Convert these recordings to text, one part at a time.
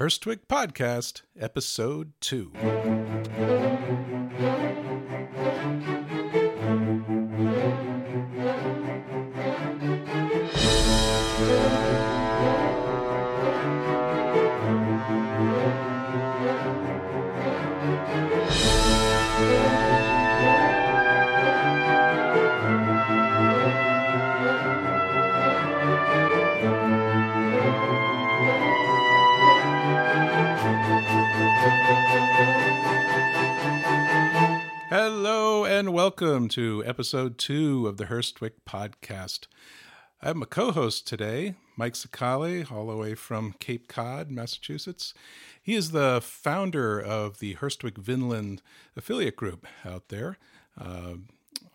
Hurstwic Podcast, Episode 2. And welcome to episode two of the Hurstwic podcast. I have my co host today, Mike Sakali, all the way from Cape Cod, Massachusetts. He is the founder of the Hurstwic Vinland affiliate group out there. Uh,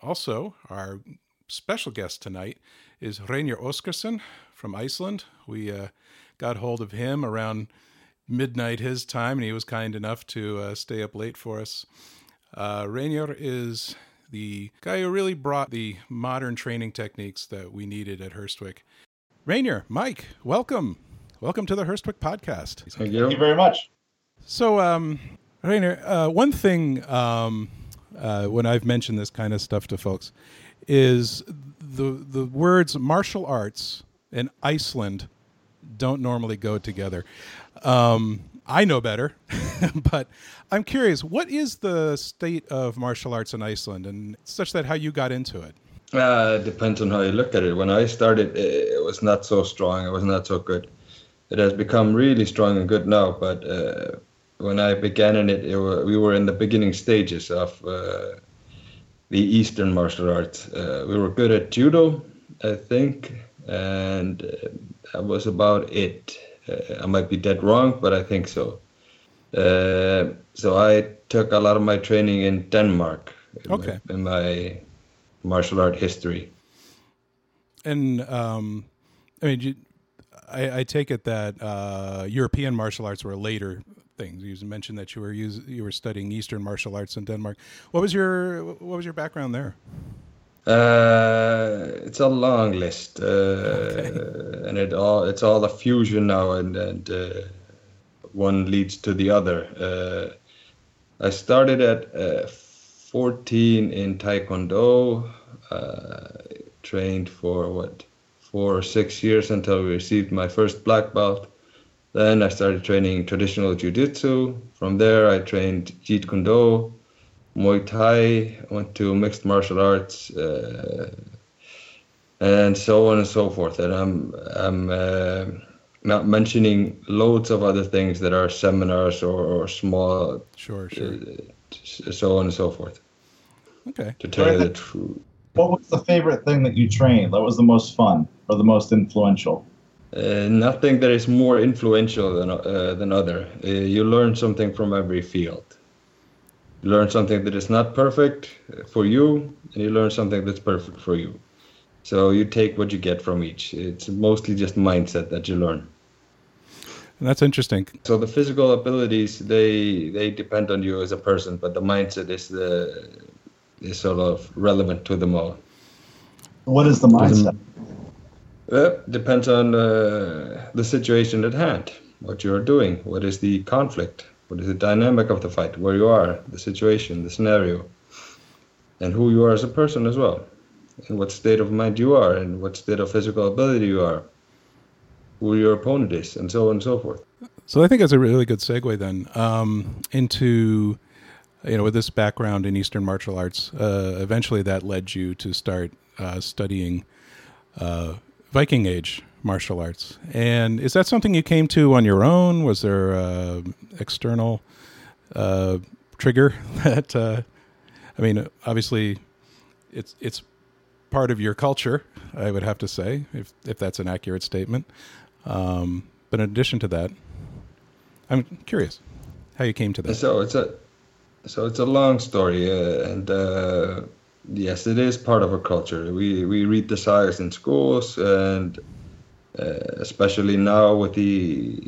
also, our special guest tonight is Reynir Oskarsson from Iceland. We uh, got hold of him around midnight his time, and he was kind enough to uh, stay up late for us. Uh, Reynir is the guy who really brought the modern training techniques that we needed at Hurstwic. Reynir, Mike, welcome. Welcome to the Hurstwic podcast. Thank you. Thank you very much. So, um, Reynir, uh, one thing um, uh, when I've mentioned this kind of stuff to folks is the the words martial arts and Iceland don't normally go together. Um, I know better, but I'm curious. What is the state of martial arts in Iceland, and such that how you got into it? Uh, depends on how you look at it. When I started, it was not so strong. It was not so good. It has become really strong and good now. But uh, when I began in it, it were, we were in the beginning stages of uh, the Eastern martial arts. Uh, we were good at judo, I think, and uh, that was about it. Uh, I might be dead wrong, but I think so. Uh, so I took a lot of my training in Denmark. In Okay. My, in my martial art history. And um, I mean, you, I, I take it that uh, European martial arts were later things. You mentioned that you were use, you were studying Eastern martial arts in Denmark. What was your what was your background there? Uh, it's a long list, uh, and it all it's all a fusion now, and and uh, one leads to the other. Uh, I started at uh, 14 in Taekwondo, uh, trained for what four or six years until we received my first black belt. Then I started training traditional jiu-jitsu. From there, I trained Jeet Kune Do, Muay Thai, went to mixed martial arts, uh, and so on and so forth. And I'm I'm uh, not mentioning loads of other things that are seminars or, or small, Sure, sure. uh, so on and so forth. Okay. To tell you the truth, What was the favorite thing that you trained? That was the most fun or the most influential? uh, nothing that is more influential than uh, than other. Uh, you learn something from every field. You learn something that is not perfect for you, and you learn something that's perfect for you. So you take what you get from each. It's mostly just mindset that you learn. That's interesting. So the physical abilities they they depend on you as a person, but the mindset is the is sort of relevant to them all. What is the mindset? Uh, depends on uh, the situation at hand, what you are doing, what is the conflict, what is the dynamic of the fight, where you are, the situation, the scenario, and who you are as a person as well, and what state of mind you are, and what state of physical ability you are, who your opponent is, and so on and so forth. So I think that's a really good segue then um, into you know with this background in Eastern martial arts. Uh, eventually, that led you to start uh, studying uh, Viking Age martial arts. And is that something you came to on your own? Was there a external uh, trigger that? Uh, I mean, obviously, it's it's part of your culture. I would have to say, if if that's an accurate statement. Um, but in addition to that, I'm curious how you came to that. So it's a so it's a long story, uh, and uh, yes, it is part of our culture. We we read the sagas in schools, and uh, especially now with the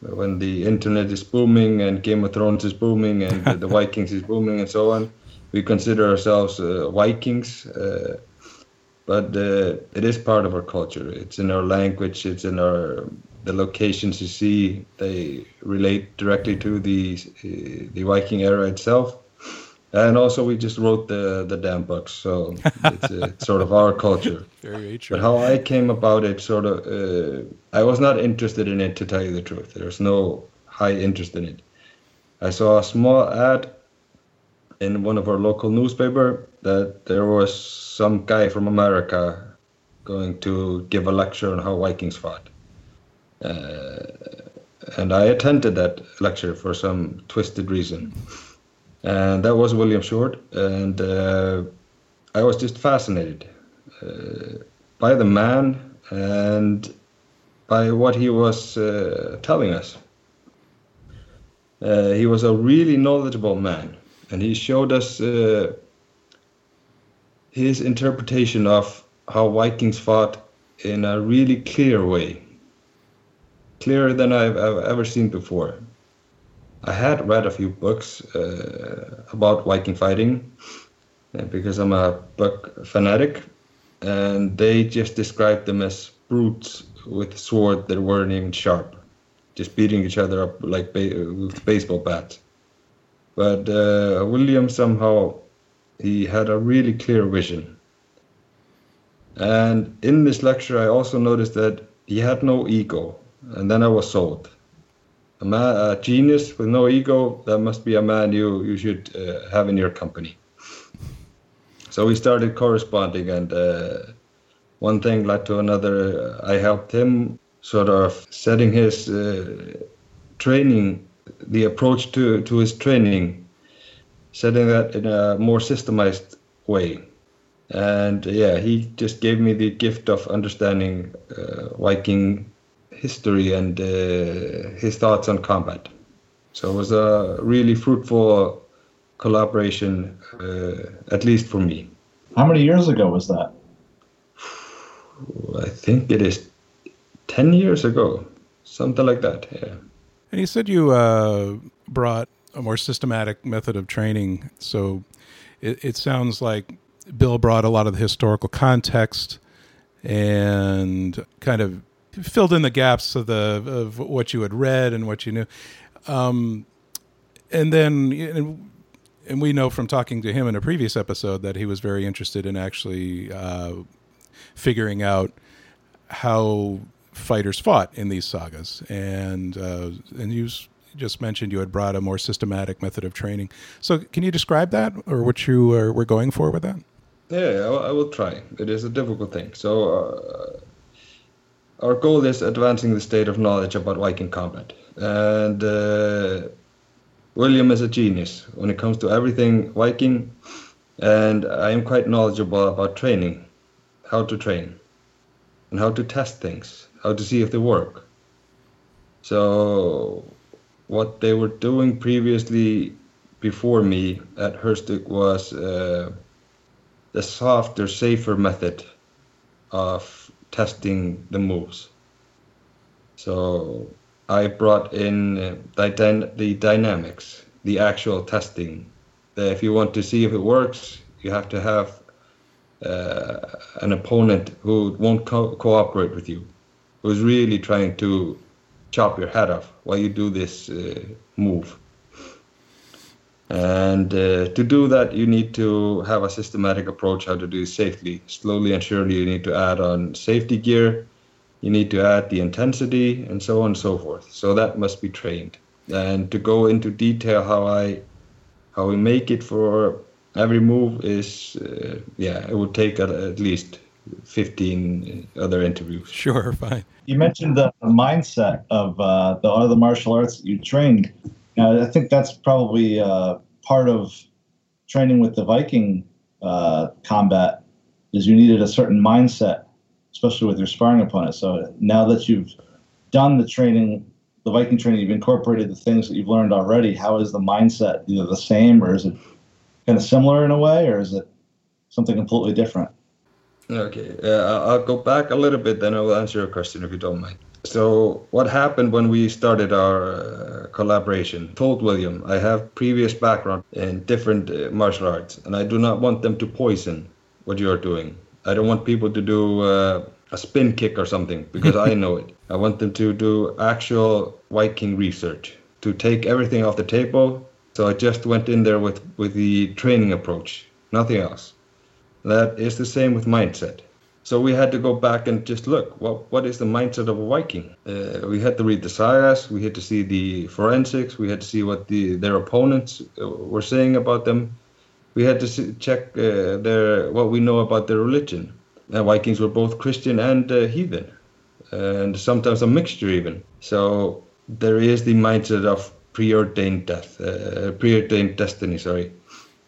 when the internet is booming and Game of Thrones is booming and the, Vikings is booming and so on, we consider ourselves uh, Vikings. Uh, but uh, it is part of our culture. It's in our language. It's in our the locations you see they relate directly to the uh, the Viking era itself. And also, we just wrote the the damn books, so it's, uh, it's sort of our culture. Very true. But how I came about it, sort of, uh, I was not interested in it to tell you the truth. There's no high interest in it. I saw a small ad in one of our local newspaper that there was some guy from America going to give a lecture on how Vikings fought. Uh, and I attended that lecture for some twisted reason. And that was William Short. And uh, I was just fascinated uh, by the man and by what he was uh, telling us. Uh, he was a really knowledgeable man, and he showed us uh, his interpretation of how Vikings fought in a really clear way, clearer than I've, I've ever seen before. I had read a few books uh, about Viking fighting uh, because I'm a book fanatic, and they just described them as brutes with swords that weren't even sharp, just beating each other up like ba- with baseball bats. But uh, William somehow he had a really clear vision. And in this lecture, I also noticed that he had no ego, and then I was sold. A, man, a genius with no ego, that must be a man you, you should uh, have in your company. So we started corresponding, and uh, one thing led to another. I helped him sort of setting his uh, training, the approach to, to his training, setting that in a more systemized way. And yeah, he just gave me the gift of understanding uh, Viking history and uh, his thoughts on combat. So it was a really fruitful collaboration, uh, at least for me. How many years ago was that? I think it is 10 years ago, something like that. Yeah. And you said you uh, brought a more systematic method of training. So it, it sounds like Bill brought a lot of the historical context and kind of filled in the gaps of the of what you had read and what you knew. Um, and then, and, and, we know from talking to him in a previous episode that he was very interested in actually uh, figuring out how fighters fought in these sagas, and uh, and you just mentioned you had brought a more systematic method of training. So, can you describe that, or what you are, were going for with that? Yeah, I, will try. It is a difficult thing. So, uh, our goal is advancing the state of knowledge about Viking combat, and uh, William is a genius when it comes to everything Viking, and I am quite knowledgeable about training, how to train, and how to test things, how to see if they work. So, what they were doing previously before me at Hurstwic was uh, the softer, safer method of testing the moves. So I brought in uh, the, the dynamics, the actual testing. If you want to see if it works, you have to have uh, an opponent who won't co- cooperate with you, who's really trying to chop your head off while you do this uh, move. And uh, to do that, you need to have a systematic approach how to do it safely. Slowly and surely, you need to add on safety gear, you need to add the intensity, and so on and so forth. So that must be trained. And to go into detail how I how we make it for every move is uh, yeah, it would take at, at least 15 other interviews. Sure, fine. You mentioned the mindset of uh, the other martial arts that you trained. I think that's probably uh, part of training with the Viking uh, combat is you needed a certain mindset, especially with your sparring opponent. So now that you've done the training, the Viking training, you've incorporated the things that you've learned already. How is the mindset either the same or is it kind of similar in a way, or is it something completely different? Okay, uh, I'll go back a little bit, then I will answer your question if you don't mind. So, what happened when we started our uh, collaboration? Told William, I have previous background in different uh, martial arts, and I do not want them to poison what you are doing. I don't want people to do uh, a spin kick or something because I know it. I want them to do actual Viking research, to take everything off the table. So I just went in there with, with the training approach, nothing else. That is the same with mindset. So we had to go back and just look what what is the mindset of a Viking. Uh, we had to read the sagas, we had to see the forensics, we had to see what the their opponents uh, were saying about them. We had to see, check uh, their what we know about their religion. Uh, Vikings were both Christian and uh, heathen, and sometimes a mixture even. So there is the mindset of preordained death, uh, preordained destiny. Sorry,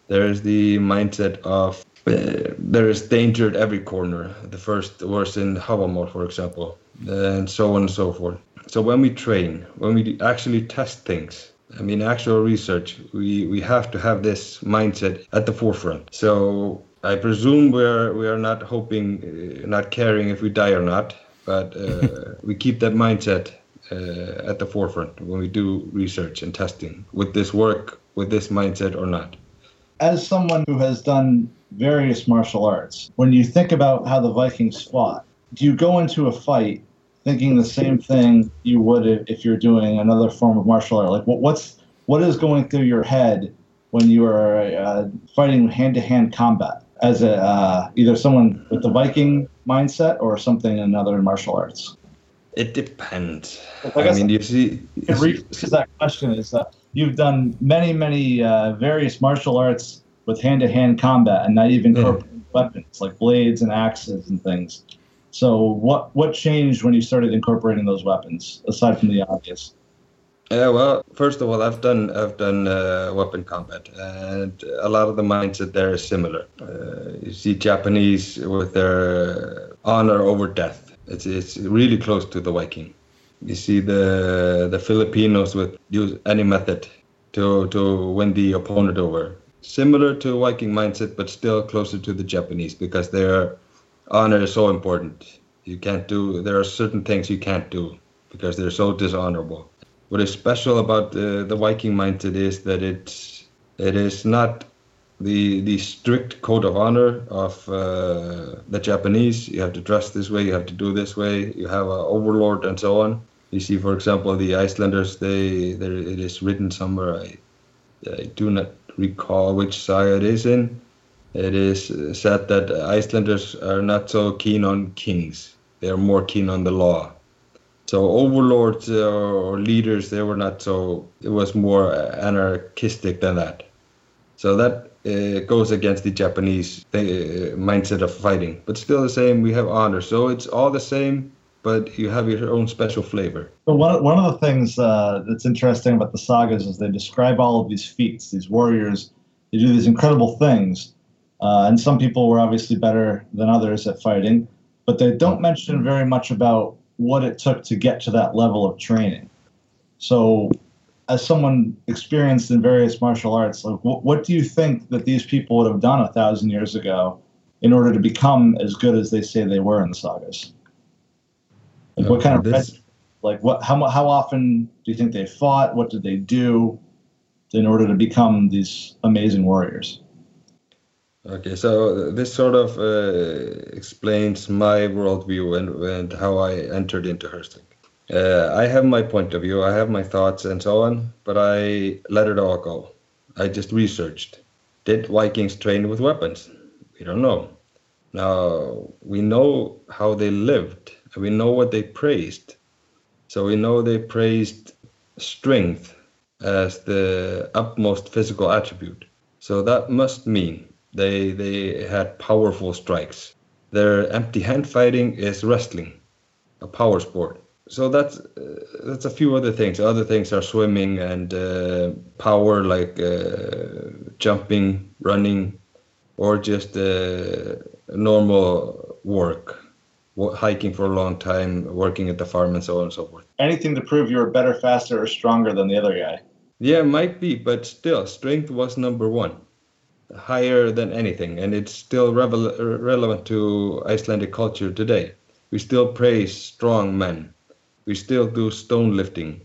there is the mindset of uh, there is danger at every corner. The first was in Hávamál, for example, and so on and so forth. So when we train, when we actually test things, I mean, actual research, we, we have to have this mindset at the forefront. So I presume we're we are not hoping, uh, not caring if we die or not, but uh, we keep that mindset uh, at the forefront when we do research and testing. Would this work with this mindset or not? As someone who has done various martial arts. When you think about how the Vikings fought, do you go into a fight thinking the same thing you would if, if you're doing another form of martial art? Like, what's what is going through your head when you are uh, fighting hand-to-hand combat as a uh, either someone with the Viking mindset or something another in other martial arts? It depends. I, I mean, you see, because that question is uh, you've done many, many uh, various martial arts with hand-to-hand combat and not even yeah. weapons like blades and axes and things. So what what changed when you started incorporating those weapons aside from the obvious? Yeah, well, first of all, I've done I've done uh, weapon combat, and a lot of the mindset there is similar. Uh, you see Japanese with their honor over death. It's it's really close to the Viking. You see the the Filipinos with use any method to to win the opponent over similar to Viking mindset, but still closer to the Japanese because their honor is so important. You can't do. There are certain things you can't do because they're so dishonorable. What is special about the, the Viking mindset is that it's it is not the the strict code of honor of uh, the Japanese. You have to dress this way. You have to do this way. You have an overlord and so on. You see, for example, the Icelanders. They it is written somewhere. I I do not recall which side it is in. It is said that Icelanders are not so keen on kings; they are more keen on the law. So overlords or leaders, they were not so. It was more anarchistic than that. So that uh, goes against the Japanese uh, mindset of fighting, but still the same. We have honor, so it's all the same but you have your own special flavor. One, one of the things uh, that's interesting about the sagas is they describe all of these feats, these warriors. They do these incredible things. Uh, and some people were obviously better than others at fighting, but they don't mention very much about what it took to get to that level of training. So, as someone experienced in various martial arts, like what, what do you think that these people would have done a thousand years ago in order to become as good as they say they were in the sagas? Like what kind of this, like what how how often do you think they fought? What did they do in order to become these amazing warriors? Okay, so this sort of uh, explains my worldview and, and how I entered into Hurstwic. Uh, I have my point of view, I have my thoughts and so on, but I let it all go. I just researched. Did Vikings train with weapons? We don't know. Now, we know how they lived we know what they praised. So we know they praised strength as the utmost physical attribute. So that must mean they they had powerful strikes. Their empty hand fighting is wrestling, a power sport. So that's uh, that's a few other things. Other things are swimming and uh, power, like uh, jumping, running, or just uh, normal work hiking for a long time, working at the farm, and so on and so forth. Anything to prove you were better, faster, or stronger than the other guy. Yeah, might be, but still, strength was number one, higher than anything, and it's still revel- relevant to Icelandic culture today. We still praise strong men. We still do stone lifting.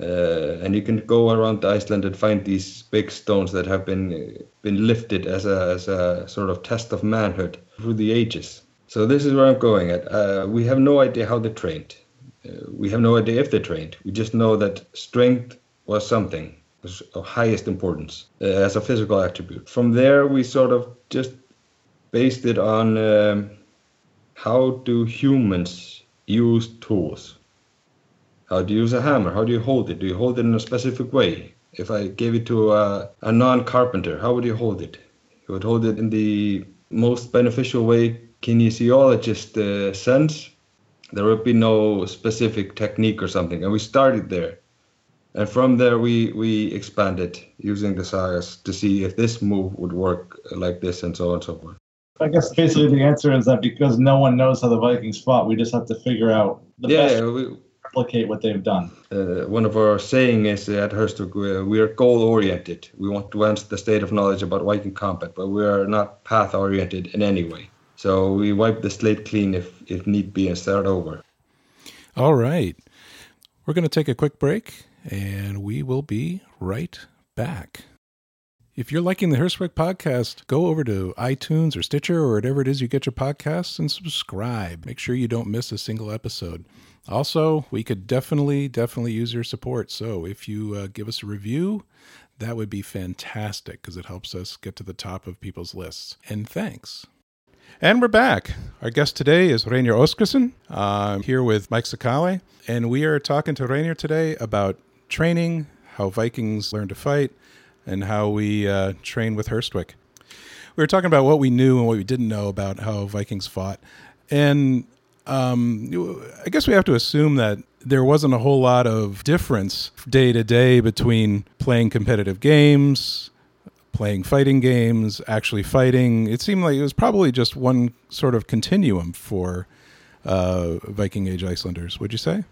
Uh, and you can go around Iceland and find these big stones that have been been lifted as a, as a sort of test of manhood through the ages. So this is where I'm going at. Uh, we have no idea how they trained. Uh, we have no idea if they trained. We just know that strength was something was of highest importance uh, as a physical attribute. From there, we sort of just based it on um, how do humans use tools. How do you use a hammer? How do you hold it? Do you hold it in a specific way? If I gave it to a, a non-carpenter, how would you hold it? You would hold it in the most beneficial way kinesiologist uh, sense. There would be no specific technique or something, and we started there. And from there, we, we expanded using the sagas to see if this move would work like this and so on and so forth. I guess basically the answer is that because no one knows how the Vikings fought, we just have to figure out the yeah, best we, replicate what they've done. uh, one of our saying is at Hurstwic, we, we are goal oriented. We want to advance the state of knowledge about Viking combat, but we are not path oriented in any way. So we wipe the slate clean if, if need be and start over. All right. We're going to take a quick break and we will be right back. If you're liking the Hurstwic podcast, go over to iTunes or Stitcher or whatever it is you get your podcasts and subscribe. Make sure you don't miss a single episode. Also, we could definitely, definitely use your support. So if you uh, give us a review, that would be fantastic because it helps us get to the top of people's lists. And thanks. And we're back. Our guest today is Reynir Oskarsson. I'm here with Mike Sakale, and we are talking to Reynir today about training, how Vikings learn to fight, and how we uh, train with Hurstwic. We were talking about what we knew and what we didn't know about how Vikings fought. And um, I guess we have to assume that there wasn't a whole lot of difference day to day between playing competitive games, playing fighting games, actually fighting. It seemed like it was probably just one sort of continuum for uh, Viking Age Icelanders. Would you say?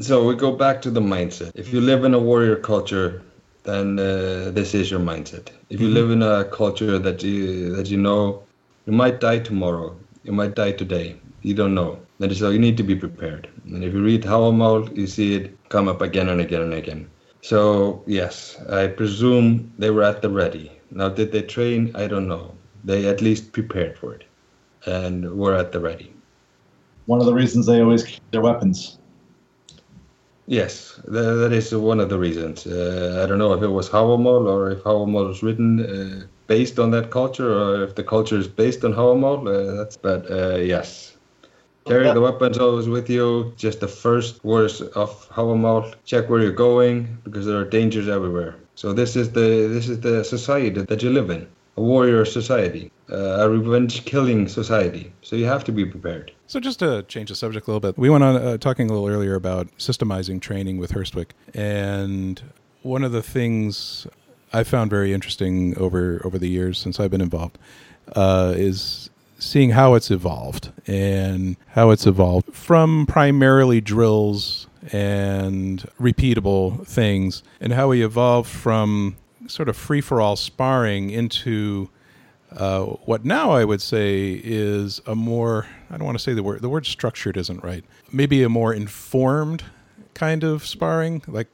So we go back to the mindset. If you live in a warrior culture, then uh, this is your mindset. If you Mhm. live in a culture that you that you know you might die tomorrow, you might die today, you don't know. That is so you need to be prepared. And if you read Havamal, you see it come up again and again and again. So yes, I presume they were at the ready. Now, did they train? I don't know. They at least prepared for it, and were at the ready. One of the reasons they always keep their weapons. Yes, tha- that is one of the reasons. Uh, I don't know if it was Havamal or if Havamal was written uh, based on that culture or if the culture is based on Havamal. Uh, that's, but uh, yes, carry the weapons always with you. Just the first words of Havamal. Check where you're going because there are dangers everywhere. So this is the this is the society that you live in, a warrior society, uh, a revenge killing society. So you have to be prepared. So, just to change the subject a little bit, we went on uh, talking a little earlier about systemizing training with Hurstwic, and one of the things I found very interesting over over the years since I've been involved uh, is seeing how it's evolved and how it's evolved from primarily drills and repeatable things, and how we evolved from sort of free for all sparring into uh, what now I would say is a more I don't want to say the word the word structured isn't right. Maybe a more informed kind of sparring. Like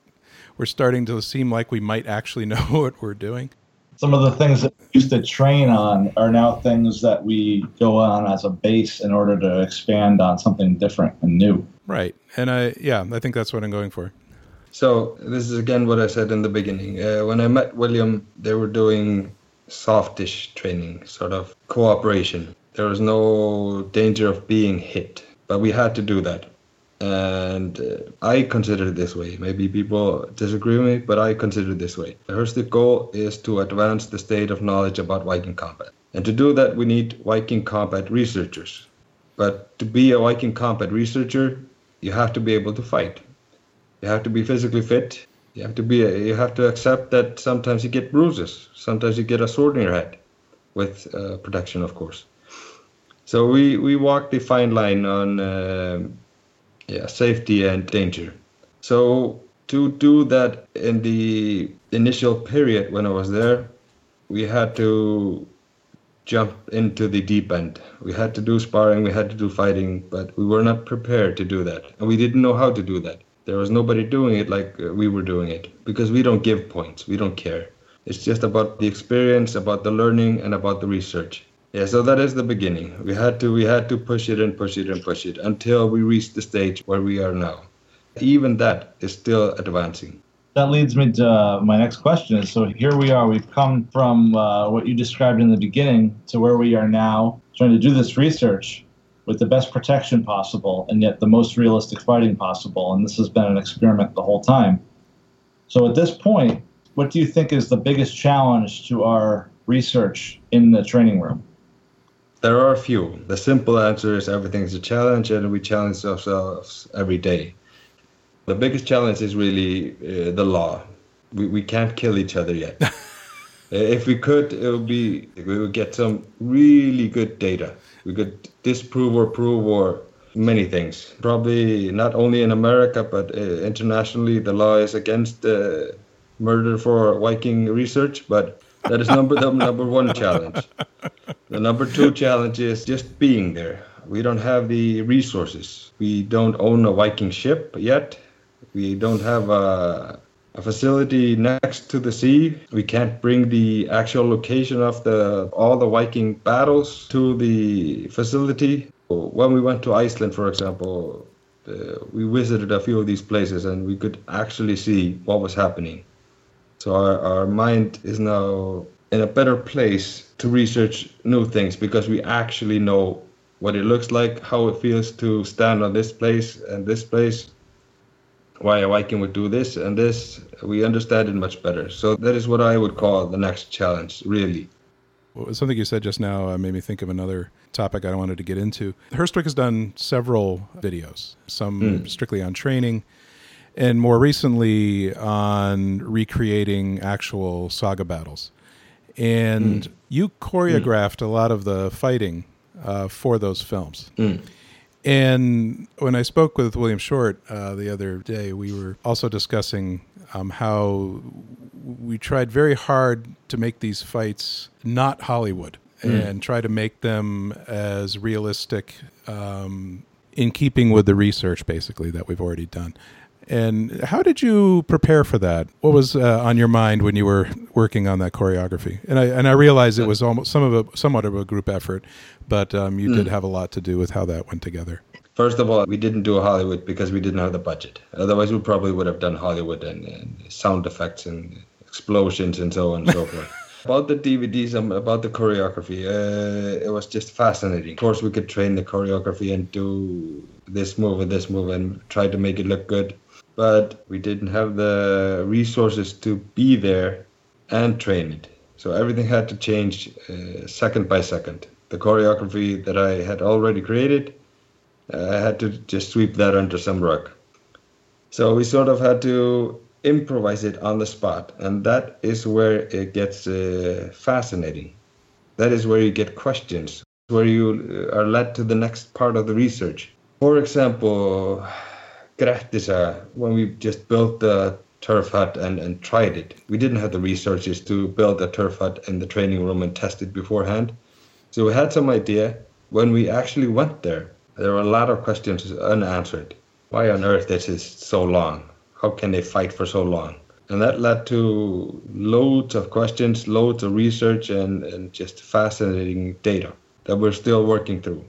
we're starting to seem like we might actually know what we're doing. Some of the things that we used to train on are now things that we go on as a base in order to expand on something different and new. Right. And I yeah, I think that's what I'm going for. So this is again what I said in the beginning. Uh, when I met William, they were doing softish training, sort of cooperation. There was no danger of being hit, but we had to do that. And uh, I consider it this way. Maybe people disagree with me, but I consider it this way. The Hurstwic goal is to advance the state of knowledge about Viking combat. And to do that, we need Viking combat researchers. But to be a Viking combat researcher, you have to be able to fight. You have to be physically fit. You have to be. You have to accept that sometimes you get bruises. Sometimes you get a sword in your head, with uh, protection, of course. So we we walk the fine line on uh, yeah safety and danger. So to do that in the initial period when I was there, we had to jump into the deep end. We had to do sparring, we had to do fighting, but we were not prepared to do that, and we didn't know how to do that. There was nobody doing it like uh, we were doing it because we don't give points. We don't care. It's just about the experience, about the learning, and about the research. Yeah, so that is the beginning. We had to we had to push it and push it and push it until we reached the stage where we are now. Even that is still advancing. That leads me to uh, my next question. Is so here we are. We've come from uh, what you described in the beginning to where we are now, trying to do this research with the best protection possible and yet the most realistic fighting possible. And this has been an experiment the whole time. So at this point, what do you think is the biggest challenge to our research in the training room? There are a few. The simple answer is everything is a challenge, and we challenge ourselves every day. The biggest challenge is really uh, the law. We, we can't kill each other yet. if we could, it would be we would get some really good data. We could disprove or prove or many things. Probably not only in America but uh, internationally, the law is against uh, murder for Viking research, but that is number the number one challenge. The number two challenge is just being there. We don't have the resources. We don't own a Viking ship yet. We don't have a, a facility next to the sea. We can't bring the actual location of the all the Viking battles to the facility. When we went to Iceland, for example, uh, we visited a few of these places and we could actually see what was happening. So our, our mind is now in a better place to research new things because we actually know what it looks like, how it feels to stand on this place and this place, why a Viking would do this and this. We understand it much better. So that is what I would call the next challenge, really. Well, something you said just now uh, made me think of another topic I wanted to get into. Hurstwic has done several videos, some mm. strictly on training, and more recently on recreating actual saga battles. And mm. you choreographed mm. a lot of the fighting uh, for those films. And when I spoke with William Short uh, the other day, we were also discussing um, how we tried very hard to make these fights not Hollywood mm. and try to make them as realistic um, in keeping with the research, basically, that we've already done. And how did you prepare for that? What was uh, on your mind when you were working on that choreography? And I and I realized it was almost some of a somewhat of a group effort, but um, you mm. did have a lot to do with how that went together. First of all, we didn't do Hollywood because we didn't have the budget. Otherwise, we probably would have done Hollywood and, and sound effects and explosions and so on and so forth. about the DVDs um, about the choreography, uh, it was just fascinating. Of course, we could train the choreography and do this move and this move and try to make it look good but we didn't have the resources to be there and train it. So everything had to change uh, second by second. The choreography that I had already created, uh, I had to just sweep that under some rug. So we sort of had to improvise it on the spot, and that is where it gets uh, fascinating. That is where you get questions, where you are led to the next part of the research. For example, Grettissaga, uh, when we just built the turf hut and, and tried it. We didn't have the resources to build a turf hut in the training room and test it beforehand. So we had some idea. When we actually went there, there were a lot of questions unanswered. Why on earth this is so long? How can they fight for so long? And that led to loads of questions, loads of research, and, and just fascinating data that we're still working through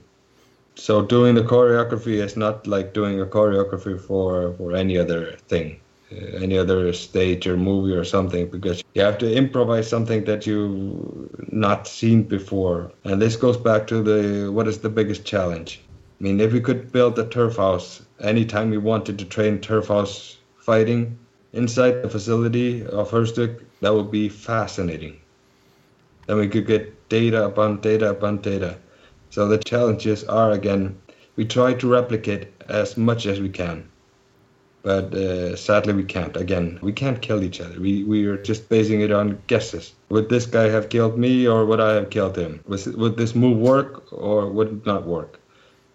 so doing the choreography is not like doing a choreography for for any other thing uh, any other stage or movie or something because you have to improvise something that you've not seen before. And this goes back to the what is the biggest challenge? I mean if we could build a turf house anytime we wanted to train turf house fighting inside the facility of Hurstwic, that would be fascinating. Then we could get data upon data upon data so the challenges are again, we try to replicate as much as we can, but uh, sadly we can't. Again, we can't kill each other. We we are just basing it on guesses. Would this guy have killed me, or would I have killed him? Was would this move work, or would it not work?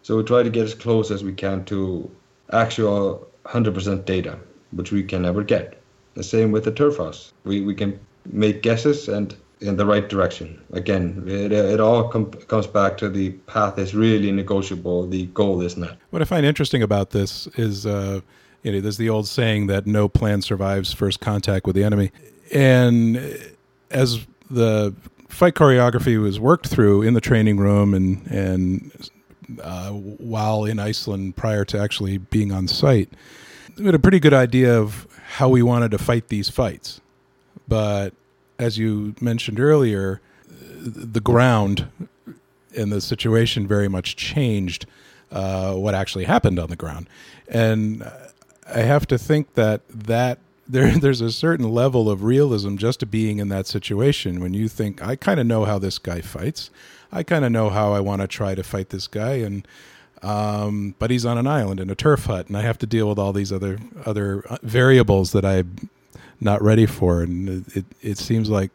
So we try to get as close as we can to actual 100% data, which we can never get. The same with the turf house. We we can make guesses and in the right direction. Again, it, it all com- comes back to the path is really negotiable. The goal is not. What I find interesting about this is, uh, you know, there's the old saying that no plan survives first contact with the enemy, and as the fight choreography was worked through in the training room and and uh, while in Iceland prior to actually being on site. We had a pretty good idea of how we wanted to fight these fights, but as you mentioned earlier, the ground and the situation very much changed uh, what actually happened on the ground, and I have to think that that there there's a certain level of realism just to being in that situation when you think I kind of know how this guy fights. I kind of know how I want to try to fight this guy and um, but he's on an island in a turf hut and I have to deal with all these other other uh, variables that I'm not ready for and it it seems like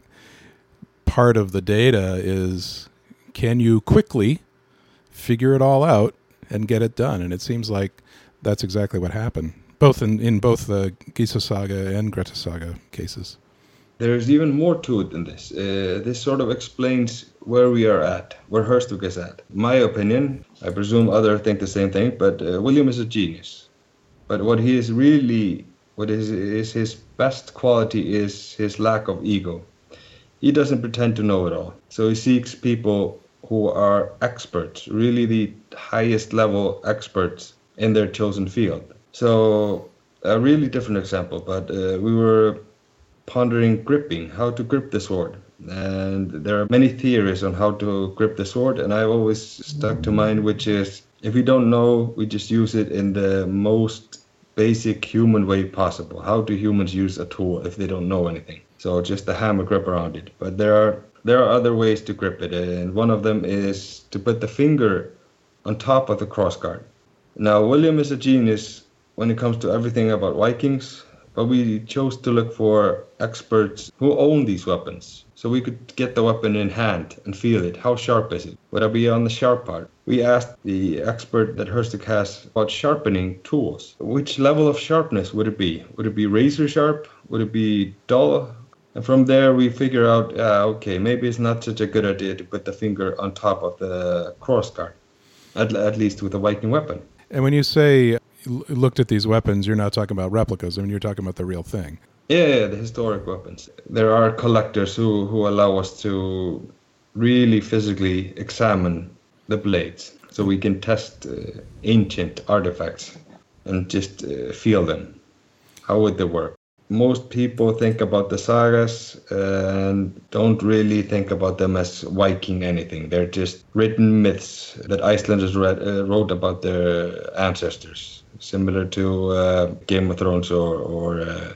part of the data is can you quickly figure it all out and get it done and it seems like that's exactly what happened both in, in both the Gisa saga and Greta saga cases. There's even more to it than this. Uh, this sort of explains where we are at, where Hurstwic is at. My opinion, I presume others think the same thing, but uh, William is a genius. But what he is really, what is, is his best quality is his lack of ego. He doesn't pretend to know it all. So he seeks people who are experts, really the highest level experts in their chosen field. So a really different example, but uh, we were pondering gripping, how to grip the sword. And there are many theories on how to grip the sword, and I've always stuck to mine, which is if we don't know, we just use it in the most basic human way possible. How do humans use a tool if they don't know anything? So just a hammer grip around it. But there are there are other ways to grip it, and one of them is to put the finger on top of the crossguard. Now William is a genius when it comes to everything about Vikings, but we chose to look for experts who own these weapons. So we could get the weapon in hand and feel it. How sharp is it? Would I be on the sharp part? We asked the expert that Hurstwic has about sharpening tools. Which level of sharpness would it be? Would it be razor sharp? Would it be dull? And from there, we figure out, uh, okay, maybe it's not such a good idea to put the finger on top of the crossguard, at, at least with a Viking weapon. And when you say looked at these weapons, you're not talking about replicas. I mean, you're talking about the real thing. Yeah, the historic weapons. There are collectors who, who allow us to really physically examine the blades so we can test uh, ancient artifacts and just uh, feel them. How would they work? most people think about the sagas and don't really think about them as Viking anything. They're just written myths that Icelanders read, uh, wrote about their ancestors, similar to uh, Game of Thrones or or, uh,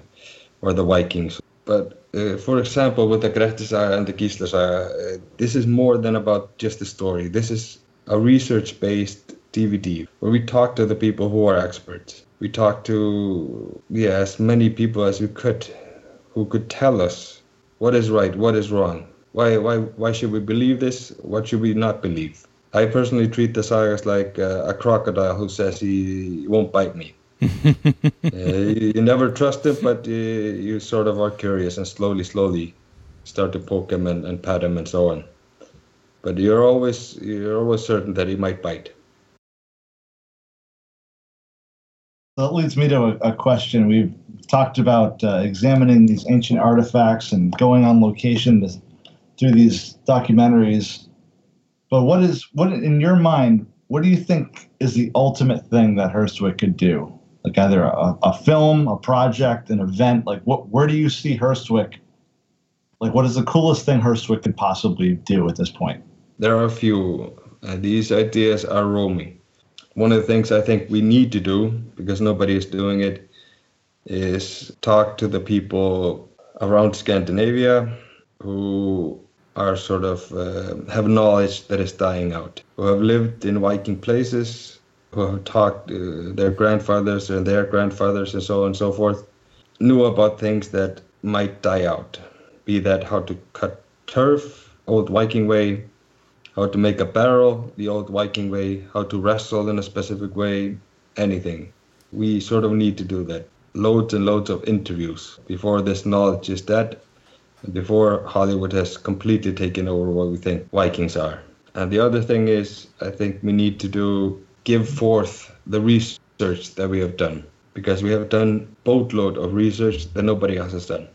or the Vikings. But uh, for example, with the Grettir saga and the Gisla saga, uh, this is more than about just a story. This is a research-based DVD where we talk to the people who are experts we talk to yeah as many people as we could who could tell us what is right, what is wrong. Why why why should we believe this? What should we not believe? I personally treat the sagas like uh, a crocodile who says he won't bite me. Uh, you, never trust him, but uh, you sort of are curious and slowly, slowly start to poke him and, and pat him and so on. But you're always you're always certain that he might bite. that leads me to a, a question. We've talked about uh, examining these ancient artifacts and going on location to, through these documentaries. But what is what in your mind? What do you think is the ultimate thing that Hurstwic could do? Like either a, a film, a project, an event. Like what? Where do you see Hurstwic? Like what is the coolest thing Hurstwic could possibly do at this point? There are a few. Uh, these ideas are roaming one of the things I think we need to do, because nobody is doing it, is talk to the people around Scandinavia who are sort of uh, have knowledge that is dying out, who have lived in Viking places, talked uh, their grandfathers and their grandfathers and so on and so forth, knew about things that might die out, be that how to cut turf, old Viking way, how to make a barrel the old Viking way, how to wrestle in a specific way, anything. We sort of need to do that. Loads and loads of interviews before this knowledge is dead, before Hollywood has completely taken over what we think Vikings are. And the other thing is, I think we need to do give forth the research that we have done because we have done boatload of research that nobody else has done.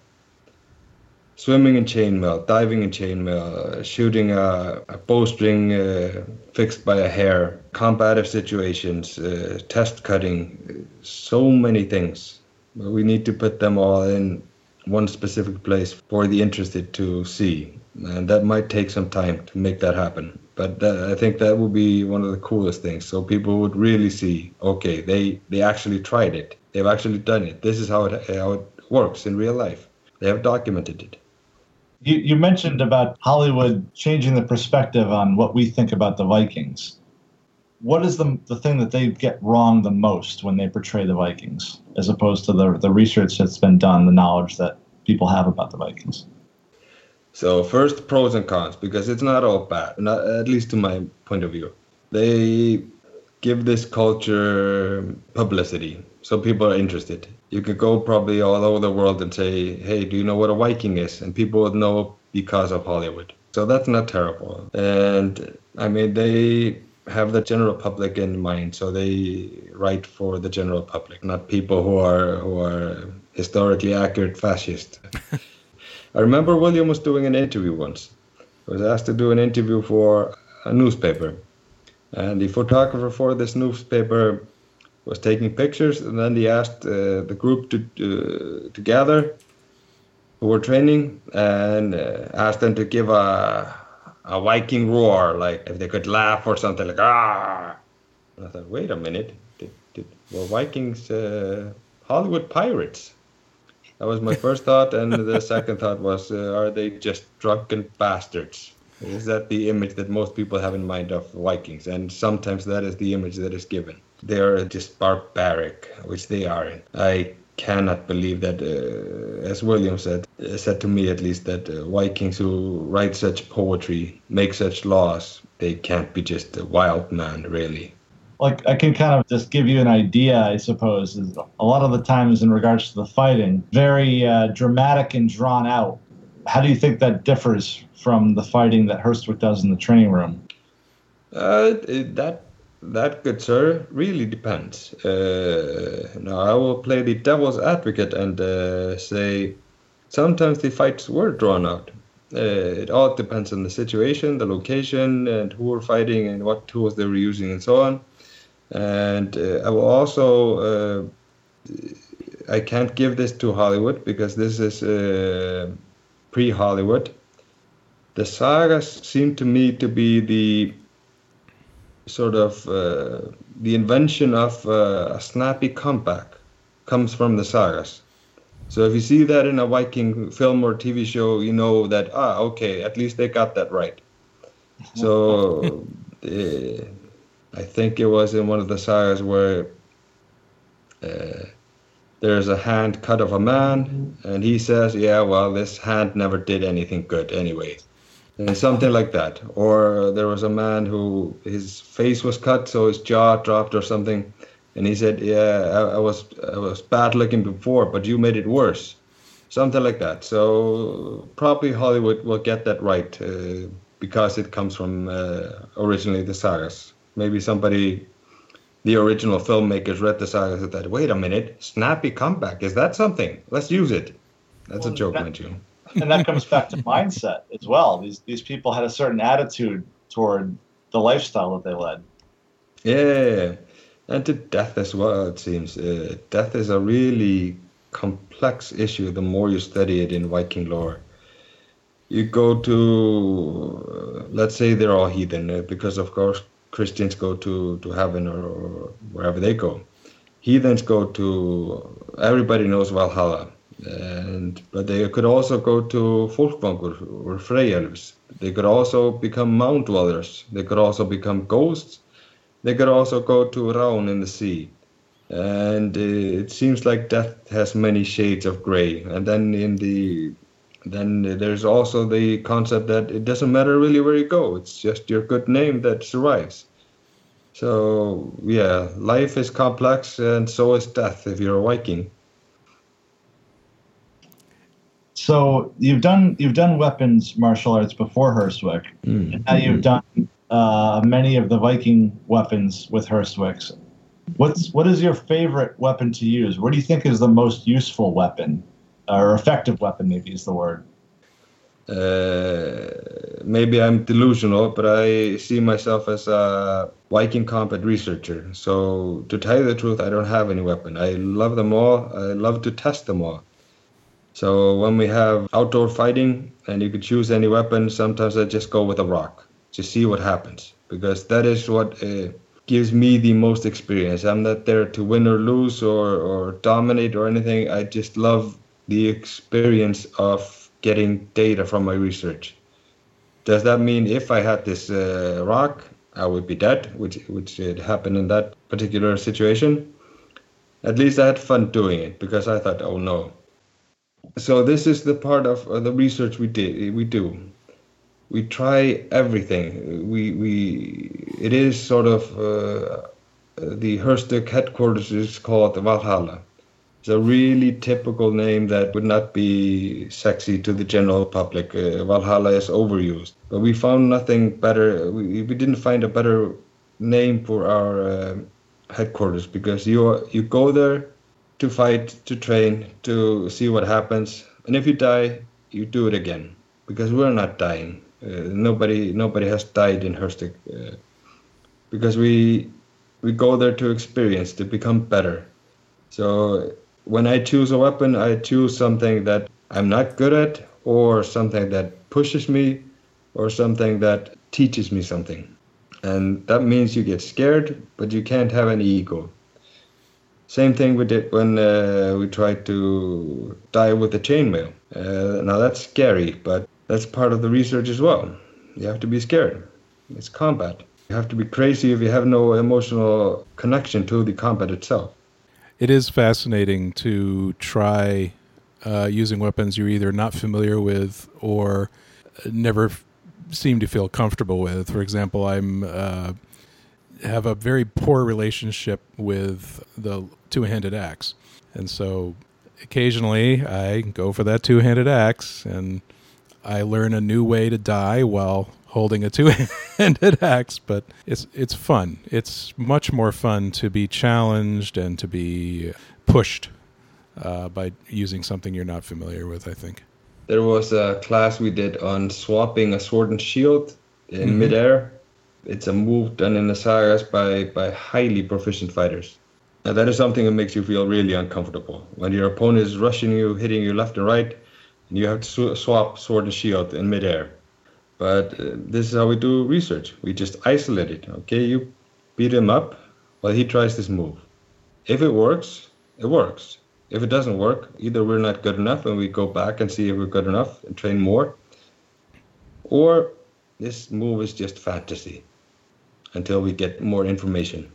swimming in chainmail, diving in chainmail, shooting a, a bowstring uh, fixed by a hair, combative situations, uh, test cutting, so many things. But We need to put them all in one specific place for the interested to see. And that might take some time to make that happen. But I think that would be one of the coolest things. So people would really see, okay, they, they actually tried it. They've actually done it. This is how it, how it works in real life. They have documented it. You, you mentioned about Hollywood changing the perspective on what we think about the Vikings. What is the, the thing that they get wrong the most when they portray the Vikings, as opposed to the, the research that's been done, the knowledge that people have about the Vikings? So first, pros and cons, because it's not all bad, not, at least to my point of view. They give this culture publicity, so people are interested you could go probably all over the world and say, hey, do you know what a Viking is? And people would know because of Hollywood. So that's not terrible. And I mean, they have the general public in mind, so they write for the general public, not people who are who are historically accurate fascists. I remember William was doing an interview once. He was asked to do an interview for a newspaper, and the photographer for this newspaper was taking pictures, and then he asked uh, the group to uh, to gather who were training and uh, asked them to give a a Viking roar, like if they could laugh or something like ah. And I thought, wait a minute, did, did, were Vikings uh, Hollywood pirates? That was my first thought, and the second thought was, uh, are they just drunken bastards? Is that the image that most people have in mind of Vikings? And sometimes that is the image that is given they're just barbaric, which they are. I cannot believe that, uh, as William said, uh, said to me at least, that uh, Vikings who write such poetry, make such laws, they can't be just a wild man, really. Like I can kind of just give you an idea, I suppose. Is a lot of the times in regards to the fighting, very uh, dramatic and drawn out. How do you think that differs from the fighting that Hurstwic does in the training room? Uh, that that, good sir, really depends. Uh, now, I will play the devil's advocate and uh, say sometimes the fights were drawn out. Uh, it all depends on the situation, the location, and who were fighting, and what tools they were using, and so on. And uh, I will also, uh, I can't give this to Hollywood because this is uh, pre Hollywood. The sagas seem to me to be the sort of uh, the invention of uh, a snappy comeback comes from the sagas. So if you see that in a Viking film or TV show, you know that ah okay, at least they got that right. So uh, I think it was in one of the sagas where uh, there's a hand cut of a man, and he says, "Yeah, well, this hand never did anything good anyway." and something like that. Or there was a man who his face was cut, so his jaw dropped or something, and he said, "Yeah, I, I was I was bad looking before, but you made it worse." Something like that. So probably Hollywood will get that right uh, because it comes from uh, originally the sagas. Maybe somebody, the original filmmakers, read the sagas and said, "Wait a minute, snappy comeback is that something? Let's use it." That's well, a joke, mind you and that comes back to mindset as well. These these people had a certain attitude toward the lifestyle that they led. Yeah, and to death as well. It seems uh, death is a really complex issue. The more you study it in Viking lore, you go to, uh, let's say they're all heathen, uh, because of course Christians go to to heaven or, or wherever they go. Heathens go to. Everybody knows Valhalla and but they could also go to Folkvangur or Freyelves. They could also become mound dwellers. They could also become ghosts. They could also go to Rán in the sea. And it seems like death has many shades of gray. And then in the then there's also the concept that it doesn't matter really where you go. It's just your good name that survives. So yeah, life is complex, and so is death if you're a Viking. So you've done you've done weapons martial arts before Hurstwic, mm. and now you've done uh, many of the Viking weapons with Hurstwics. What's what is your favorite weapon to use? What do you think is the most useful weapon, or effective weapon? Maybe is the word. Uh, maybe I'm delusional, but I see myself as a Viking combat researcher. So to tell you the truth, I don't have any weapon. I love them all. I love to test them all. So when we have outdoor fighting and you could choose any weapon, sometimes I just go with a rock to see what happens because that is what uh, gives me the most experience. I'm not there to win or lose or, or dominate or anything. I just love the experience of getting data from my research. Does that mean if I had this uh, rock, I would be dead, which which had happened in that particular situation? At least I had fun doing it because I thought, oh no. So this is the part of uh, the research we did we do. We try everything. We we it is sort of uh, the Hurstwic headquarters is called Valhalla. It's a really typical name that would not be sexy to the general public. Uh, Valhalla is overused, but we found nothing better. We, we didn't find a better name for our uh, headquarters because you you go there to fight, to train, to see what happens, and if you die, you do it again because we're not dying. Uh, nobody nobody has died in Hurstwic uh, because we we go there to experience, to become better. So when I choose a weapon, I choose something that I'm not good at, or something that pushes me, or something that teaches me something. And that means you get scared, but you can't have any ego. Same thing we did when uh, we tried to die with a chainmail. Uh, now that's scary, but that's part of the research as well. You have to be scared. It's combat. You have to be crazy if you have no emotional connection to the combat itself it is fascinating to try uh, using weapons you're either not familiar with or never f- seem to feel comfortable with. For example, I'm uh, have a very poor relationship with the two-handed axe, and so occasionally I go for that two-handed axe and I learn a new way to die while holding a two-handed axe, but it's it's fun. It's much more fun to be challenged and to be pushed uh, by using something you're not familiar with. I think there was a class we did on swapping a sword and shield in mm-hmm. midair. It's a move done in the sagas by by highly proficient fighters. And that is something that makes you feel really uncomfortable when your opponent is rushing you, hitting you left and right, and you have to sw- swap sword and shield in midair but uh, this is how we do research. We just isolate it. Okay, you beat him up while he tries this move. If it works, it works. If it doesn't work, either we're not good enough and we go back and see if we're good enough and train more, or this move is just fantasy until we get more information.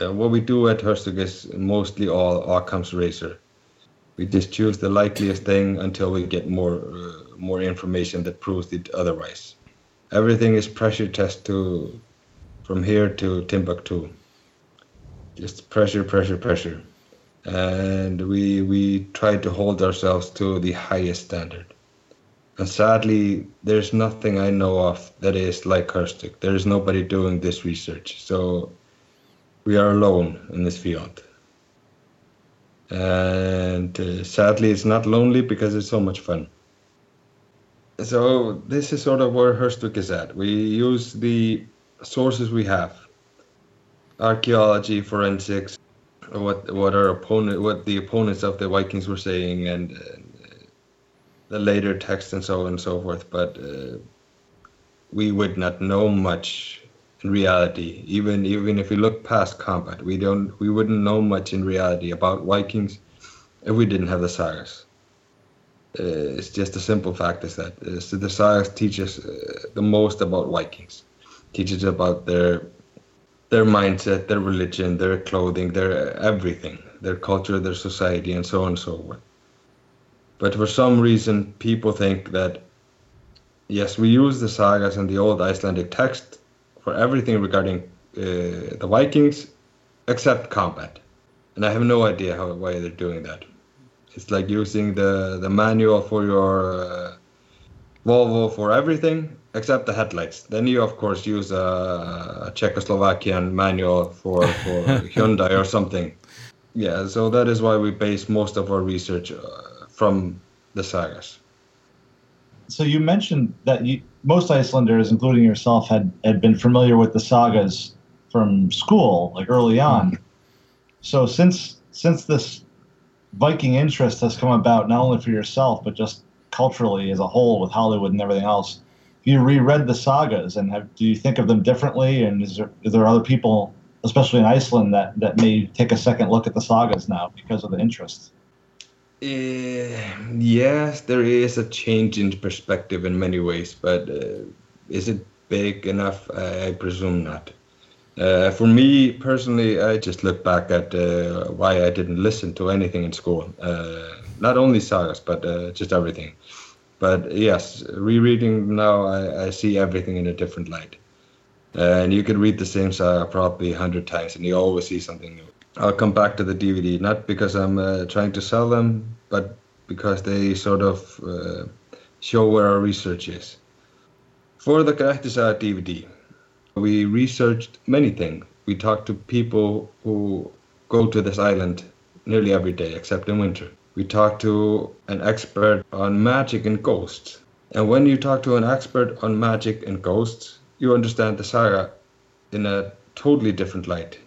Uh, what we do at Hurstwic is mostly all Occam's razor. We just choose the likeliest thing until we get more. Uh, more information that proves it otherwise. Everything is pressure test to from here to Timbuktu. Just pressure, pressure, pressure. And we we try to hold ourselves to the highest standard. And sadly, there's nothing I know of that is like Hurstwic. There is nobody doing this research. So we are alone in this field. And uh, sadly, it's not lonely because it's so much fun so this is sort of where Hurstwic is at. We use the sources we have, archaeology, forensics, what what our opponent, what the opponents of the Vikings were saying, and, and the later text and so on and so forth. But uh, we would not know much in reality. Even even if we look past combat, we don't we wouldn't know much in reality about Vikings if we didn't have the sagas. Uh, it's just a simple fact is that uh, the sagas teach us uh, the most about Vikings, teaches about their their mindset, their religion, their clothing, their everything, their culture, their society, and so on and so forth. But for some reason, people think that yes, we use the sagas and the old Icelandic text for everything regarding uh, the Vikings, except combat, and I have no idea how why they're doing that. It's like using the the manual for your uh, Volvo for everything except the headlights. Then you of course use a, a Czechoslovakian manual for for Hyundai or something. Yeah, so that is why we base most of our research uh, from the sagas. So you mentioned that you, most Icelanders, including yourself, had had been familiar with the sagas from school, like early on. Mm-hmm. So since since this Viking interest has come about not only for yourself but just culturally as a whole with Hollywood and everything else, Have you reread the sagas and have, do you think of them differently? And is there is there other people, especially in Iceland, that that may take a second look at the sagas now because of the interest? Uh, yes, there is a change in perspective in many ways, but uh, is it big enough? I presume not. Uh, for me personally, I just look back at uh, why I didn't listen to anything in school. Uh, not only sagas, but uh, just everything. But yes, rereading now, I, I, see everything in a different light. and you can read the same saga probably a hundred times, and you always see something new. I'll come back to the DVD, not because I'm uh, trying to sell them, but because they sort of uh, show where our research is. For the Grettissaga DVD, we researched many things. We talked to people who go to this island nearly every day, except in winter. We talked to an expert on magic and ghosts. And when you talk to an expert on magic and ghosts, you understand the saga in a totally different light.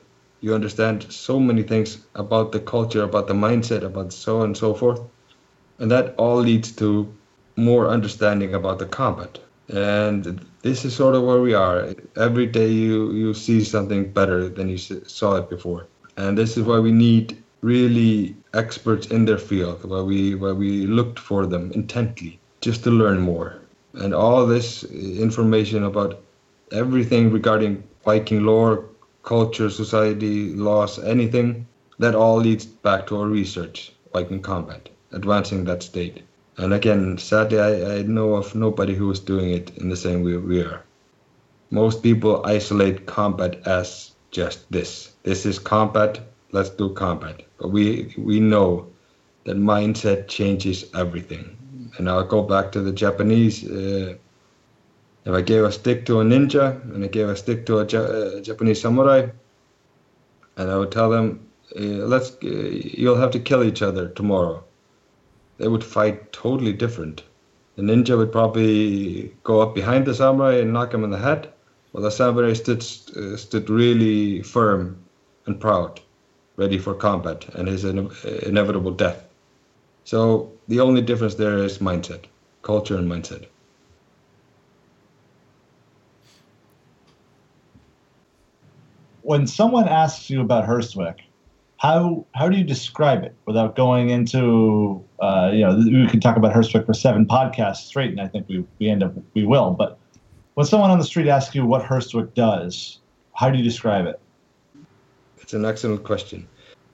You understand so many things about the culture, about the mindset, about so and so forth. And that all leads to more understanding about the combat and this is sort of where we are. Every day you you see something better than you saw it before. And this is why we need really experts in their field where we where we looked for them intently just to learn more. And all this information about everything regarding viking lore culture society laws anything that all leads back to our research viking combat advancing that state and again, sadly, I, I know of nobody who is doing it in the same way we are. Most people isolate combat as just this. This is combat. Let's do combat. But we we know that mindset changes everything. And I'll go back to the Japanese. Uh, if I gave a stick to a ninja and I gave a stick to a, ja- Japanese samurai, and I would tell them, uh, "Let's, uh, you'll have to kill each other tomorrow." They would fight totally different. The ninja would probably go up behind the samurai and knock him in the head, while the samurai stood, uh, stood really firm and proud, ready for combat and his in- inevitable death. So the only difference there is mindset, culture and mindset. When someone asks you about Hurstwic, how how do you describe it without going into uh, you know we could talk about Hurstwic for seven podcasts straight, and I think we we end up we will. But when someone on the street asks you what Hurstwic does, how do you describe it? It's an excellent question.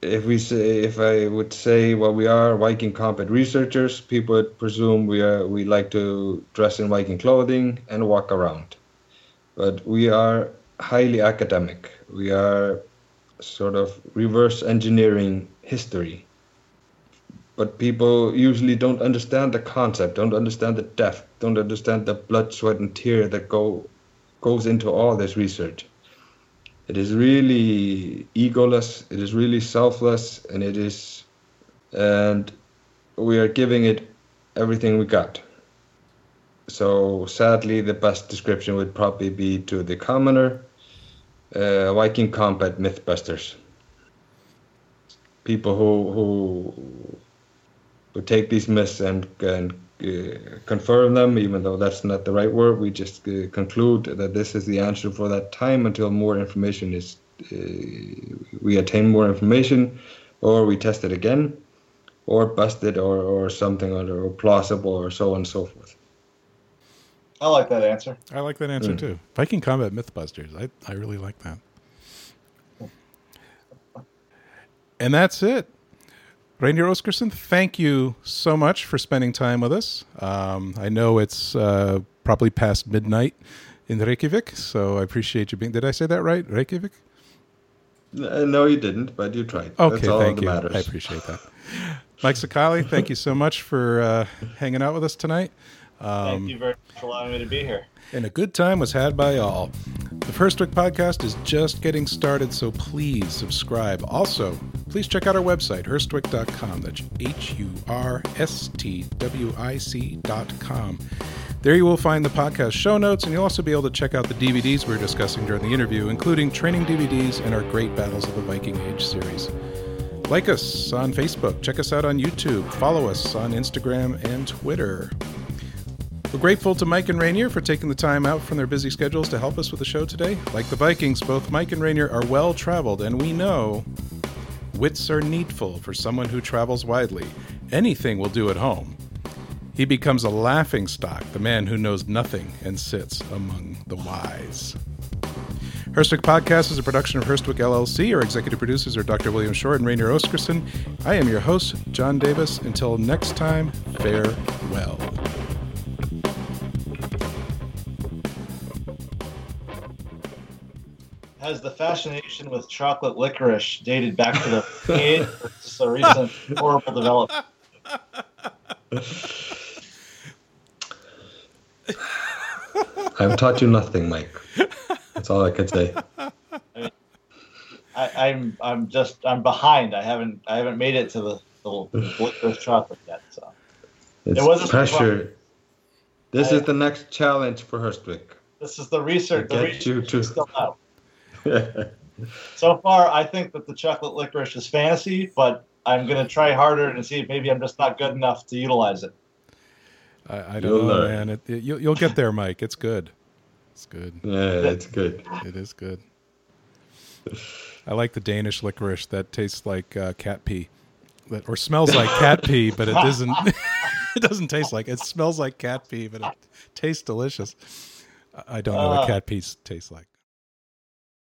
If we say if I would say well we are Viking combat researchers, people would presume we are we like to dress in Viking clothing and walk around, but we are highly academic. We are sort of reverse engineering history. But people usually don't understand the concept, don't understand the depth, don't understand the blood, sweat, and tear that go goes into all this research. It is really egoless, it is really selfless, and it is, and we are giving it everything we got. So sadly, the best description would probably be to the commoner uh, Viking combat mythbusters. People who who who take these myths and and uh, confirm them, even though that's not the right word. We just uh, conclude that this is the answer for that time until more information is uh, we attain more information, or we test it again, or bust it, or or something, or, or plausible, or so on and so forth. I like that answer. I like that answer mm. too. Viking Combat Mythbusters. I, I really like that. And that's it. Reynir Óskarson, thank you so much for spending time with us. Um, I know it's uh, probably past midnight in Reykjavik, so I appreciate you being. Did I say that right? Reykjavik? Uh, no, you didn't, but you tried. Okay, thank you. Matters. I appreciate that. Mike Sakali, thank you so much for uh, hanging out with us tonight. Um, Thank you very much for allowing me to be here. And a good time was had by all. The First podcast is just getting started, so please subscribe. Also, please check out our website, hurstwic.com. That's H U R S T W I C.com. There you will find the podcast show notes, and you'll also be able to check out the DVDs we are discussing during the interview, including training DVDs and our Great Battles of the Viking Age series. Like us on Facebook, check us out on YouTube, follow us on Instagram and Twitter. We're grateful to Mike and Reynir for taking the time out from their busy schedules to help us with the show today. Like the Vikings, both Mike and Reynir are well traveled, and we know wits are needful for someone who travels widely. Anything will do at home. He becomes a laughing stock, the man who knows nothing and sits among the wise. Hurstwic Podcast is a production of Hurstwic LLC. Our executive producers are Dr. William Short and Reynir Óskarson. I am your host, John Davis. Until next time, farewell. Has the fascination with chocolate licorice dated back to the 80s? Or just a recent horrible development? I've taught you nothing, Mike. That's all I could say. I, I'm I'm just I'm behind. I haven't I haven't made it to the, the licorice chocolate yet. So It's It wasn't pressure. This I- is the next challenge for Hurstwic. this is the research. The Get research you to- still out. So far, I think that the chocolate licorice is fantasy, but I'm gonna try harder and see if maybe I'm just not good enough to utilize it. I, I don't You'll know, learn. man. It, it, you'll, you'll get there, Mike. It's good. It's good. yeah, that's good. It is good. I like the Danish licorice that tastes like uh, cat pee, that, or smells like cat pee, but it doesn't. it doesn't taste like. It smells like cat pee, but it tastes delicious. I- I don't know what Uh. cat pee tastes like.